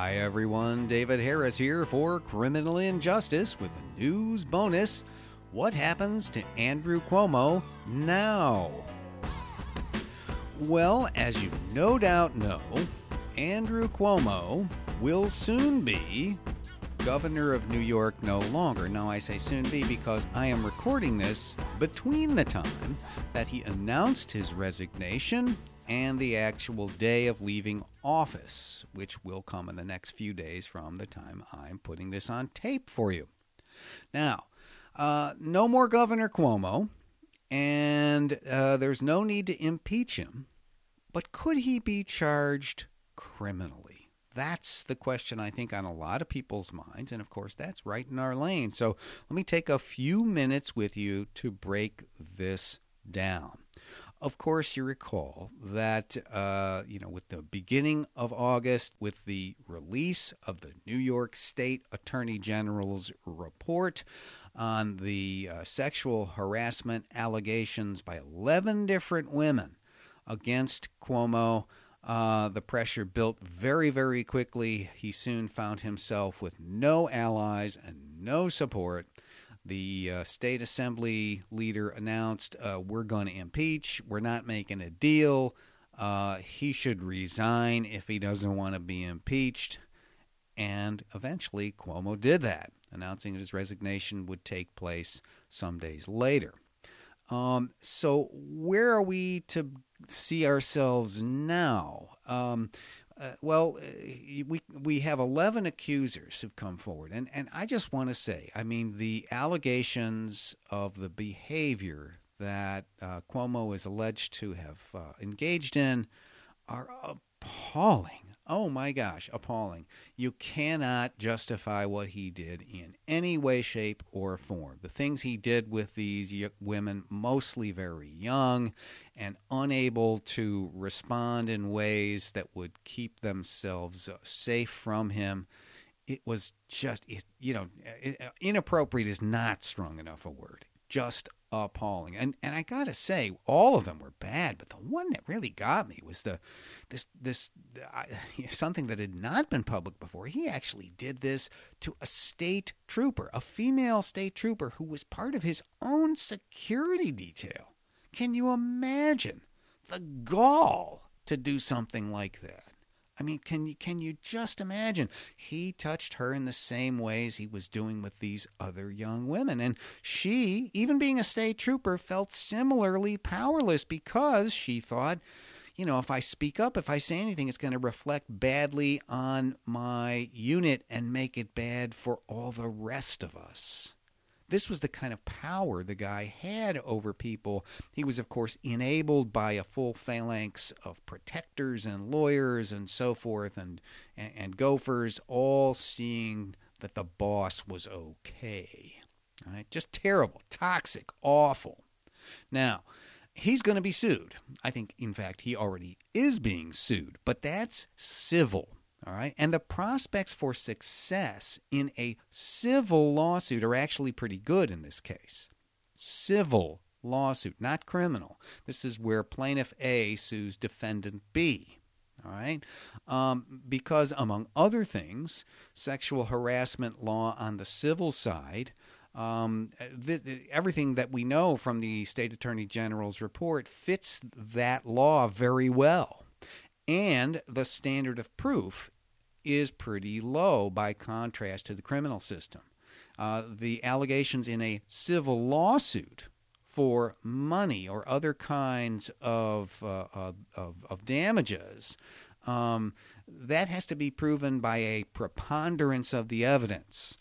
Hi everyone, David Harris here for Criminal Injustice with a news bonus. What happens to Andrew Cuomo now? Well, as you no doubt know, Andrew Cuomo will soon be governor of New York no longer. Now, I say soon be because I am recording this between the time that he announced his resignation and the actual day of leaving office, which will come in the next few days from the time I'm putting this on tape for you. Now, uh, no more Governor Cuomo, and uh, there's no need to impeach him, but could he be charged criminally? That's the question I think on a lot of people's minds, and of course, that's right in our lane. So let me take a few minutes with you to break this down. Of course, you recall that, uh, you know, with the beginning of August, with the release of the New York State Attorney General's report on the uh, sexual harassment allegations by 11 different women against Cuomo, uh, the pressure built very, very quickly. He soon found himself with no allies and no support the uh, state assembly leader announced, uh, We're going to impeach. We're not making a deal. Uh, he should resign if he doesn't want to be impeached. And eventually, Cuomo did that, announcing that his resignation would take place some days later. Um, so, where are we to see ourselves now? Um, uh, well, uh, we we have eleven accusers who've come forward, and and I just want to say, I mean, the allegations of the behavior that uh, Cuomo is alleged to have uh, engaged in are appalling. Oh my gosh, appalling. You cannot justify what he did in any way, shape, or form. The things he did with these women, mostly very young and unable to respond in ways that would keep themselves uh, safe from him, it was just, you know, inappropriate is not strong enough a word. Just appalling. And and I gotta say, all of them were bad, but the one that really got me was the this this uh, something that had not been public before. He actually did this to a state trooper, a female state trooper who was part of his own security detail. Can you imagine the gall to do something like that? I mean, can you can you just imagine? He touched her in the same ways he was doing with these other young women, and she, even being a state trooper, felt similarly powerless because she thought, you know, if I speak up, if I say anything, it's going to reflect badly on my unit and make it bad for all the rest of us. This was the kind of power the guy had over people. He was, of course, enabled by a full phalanx of protectors and lawyers and so forth, and, and, and gophers, all seeing that the boss was okay. Right? Just terrible, toxic, awful. Now, he's going to be sued. I think, in fact, he already is being sued, but that's civil. All right. And the prospects for success in a civil lawsuit are actually pretty good in this case. Civil lawsuit, not criminal. This is where plaintiff A sues defendant B. All right. Um, because, among other things, sexual harassment law on the civil side. Um, th- th- everything that we know from the state attorney general's report fits that law very well and the standard of proof is pretty low by contrast to the criminal system. Uh, the allegations in a civil lawsuit for money or other kinds of, uh, of, of, damages, um, that has to be proven by a preponderance of the evidence.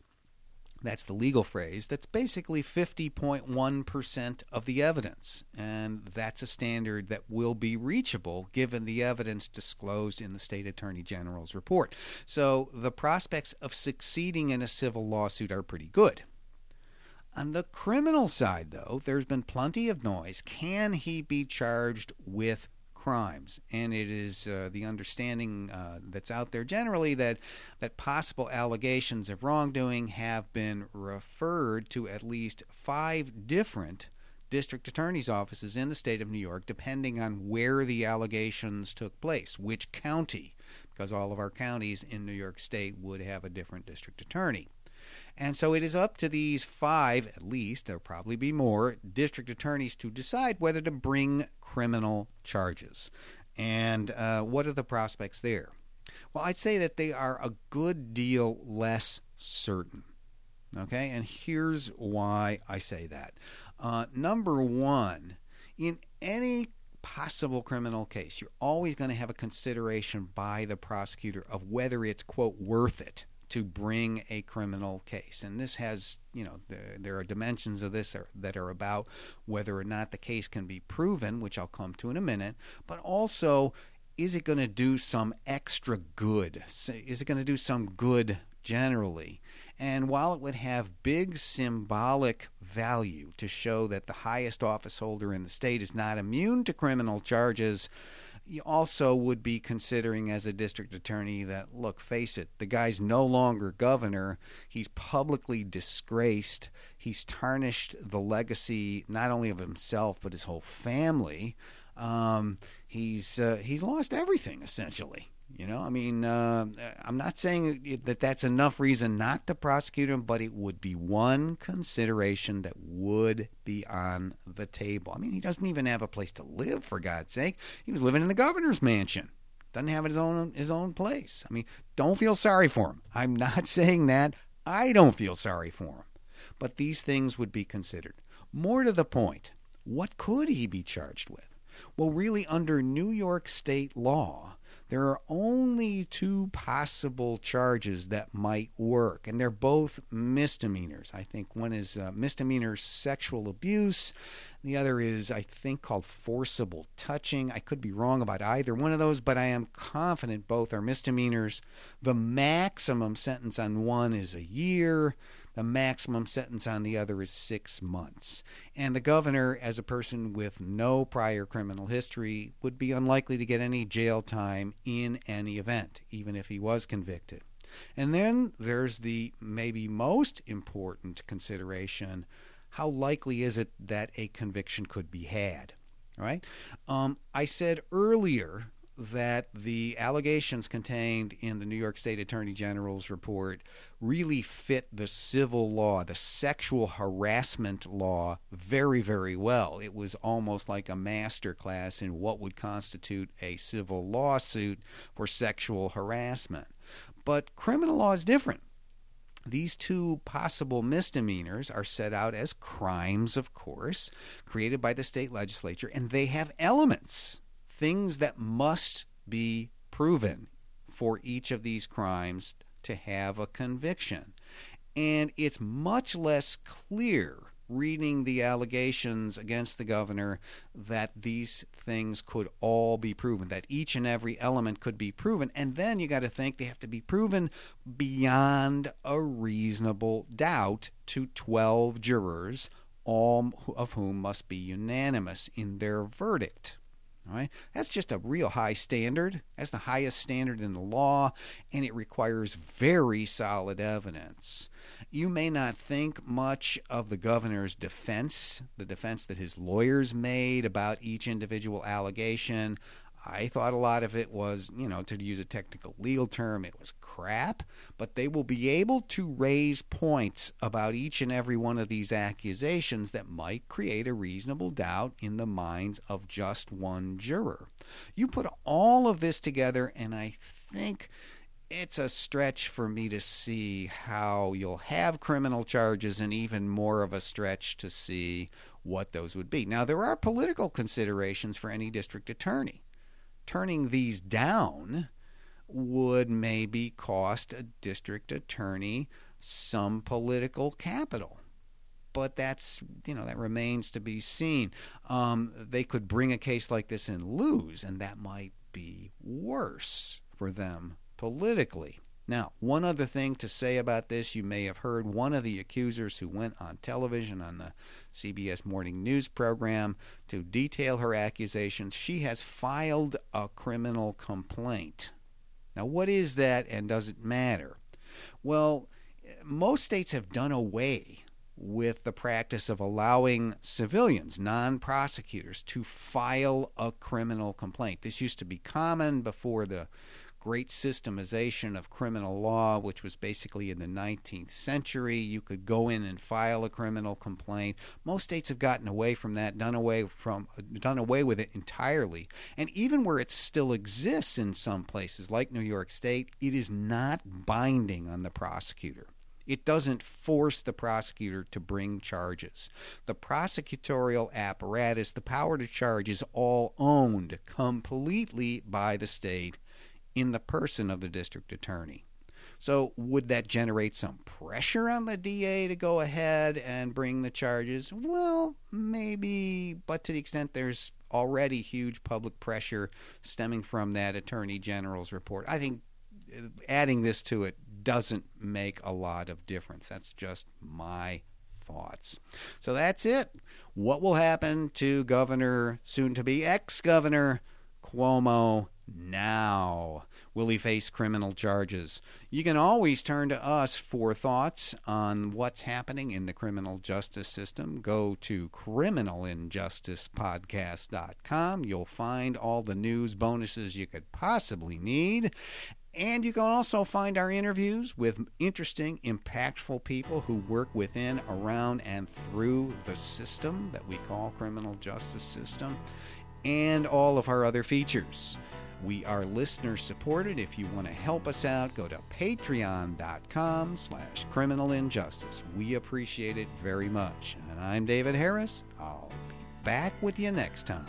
That's the legal phrase. That's basically 50.1% of the evidence. And that's a standard that will be reachable given the evidence disclosed in the state attorney general's report. So the prospects of succeeding in a civil lawsuit are pretty good. On the criminal side, though, there's been plenty of noise. Can he be charged with crimes, and it is uh, the understanding uh, that's out there generally that that possible allegations of wrongdoing have been referred to at least five different district attorney's offices in the state of New York, depending on where the allegations took place, which county. because all of our counties in New York State would have a different district attorney. And so it is up to these five, at least, there'll probably be more, district attorneys to decide whether to bring criminal charges. And uh, what are the prospects there? Well, I'd say that they are a good deal less certain. Okay, and here's why I say that. Uh, number one, in any possible criminal case, you're always going to have a consideration by the prosecutor of whether it's, quote, worth it to bring a criminal case. And this has, you know, there, there are dimensions of this are, that are about whether or not the case can be proven, which I'll come to in a minute, but also is it going to do some extra good? Is it going to do some good generally? And while it would have big symbolic value to show that the highest office holder in the state is not immune to criminal charges, you also would be considering as a district attorney that, look, face it, the guy's no longer governor. He's publicly disgraced. He's tarnished the legacy not only of himself, but his whole family. Um, he's, uh, he's lost everything, essentially. You know, I mean, uh, I'm not saying that that's enough reason not to prosecute him, but it would be one consideration that would be on the table. I mean, he doesn't even have a place to live, for God's sake. He was living in the governor's mansion. Doesn't have his own his own place. I mean, don't feel sorry for him. I'm not saying that. I don't feel sorry for him. But these things would be considered. More to the point, what could he be charged with? Well, really, under New York state law, there are only two possible charges that might work, and they're both misdemeanors. I think one is uh, misdemeanor sexual abuse, the other is, I think, called forcible touching. I could be wrong about either one of those, but I am confident both are misdemeanors. The maximum sentence on one is a year. The maximum sentence on the other is six months. And the governor, as a person with no prior criminal history, would be unlikely to get any jail time in any event, even if he was convicted. And then there's the maybe most important consideration how likely is it that a conviction could be had? Right? Um, I said earlier that the allegations contained in the New York State Attorney General's report really fit the civil law, the sexual harassment law, very, very well. It was almost like a master class in what would constitute a civil lawsuit for sexual harassment. But criminal law is different. These two possible misdemeanors are set out as crimes, of course, created by the state legislature, and they have elements things that must be proven for each of these crimes to have a conviction. And it's much less clear reading the allegations against the governor that these things could all be proven, that each and every element could be proven. And then you got to think they have to be proven beyond a reasonable doubt to 12 jurors, all of whom must be unanimous in their verdict. All right? That's just a real high standard. That's the highest standard in the law, and it requires very solid evidence. You may not think much of the governor's defense, the defense that his lawyers made about each individual allegation. I thought a lot of it was, you know, to use a technical legal term, it was crap, but they will be able to raise points about each and every one of these accusations that might create a reasonable doubt in the minds of just one juror. You put all of this together, and I think it's a stretch for me to see how you'll have criminal charges, and even more of a stretch to see what those would be. Now, there are political considerations for any district attorney turning these down would maybe cost a district attorney some political capital. But that's, you know, that remains to be seen. Um, they could bring a case like this and lose, and that might be worse for them politically. Now, one other thing to say about this you may have heard one of the accusers who went on television on the CBS Morning News program to detail her accusations. She has filed a criminal complaint. Now, what is that and does it matter? Well, most states have done away with the practice of allowing civilians, non prosecutors, to file a criminal complaint. This used to be common before the great systemization of criminal law, which was basically in the 19th century. You could go in and file a criminal complaint. Most states have gotten away from that, done away from done away with it entirely. And even where it still exists in some places like New York State, it is not binding on the prosecutor. It doesn't force the prosecutor to bring charges. The prosecutorial apparatus, the power to charge, is all owned completely by the state in the person of the district attorney. So, would that generate some pressure on the DA to go ahead and bring the charges? Well, maybe, but to the extent there's already huge public pressure stemming from that Attorney General's report, I think uh, adding this to it doesn't make a lot of difference. That's just my thoughts. So that's it. What will happen to Governor, soon to be ex Governor Cuomo now? Will he face criminal charges? You can always turn to us for thoughts on what's happening in the criminal justice system. Go to criminalinjusticepodcast.com. You'll find all the news bonuses you could possibly need. And you can also find our interviews with interesting, impactful people who work within, around, and through the system that we call criminal justice system, and all of our other features. We are listener supported. If you want to help us out, go to patreon.com slash criminal injustice. We appreciate it very much. And I'm David Harris. I'll be back with you next time.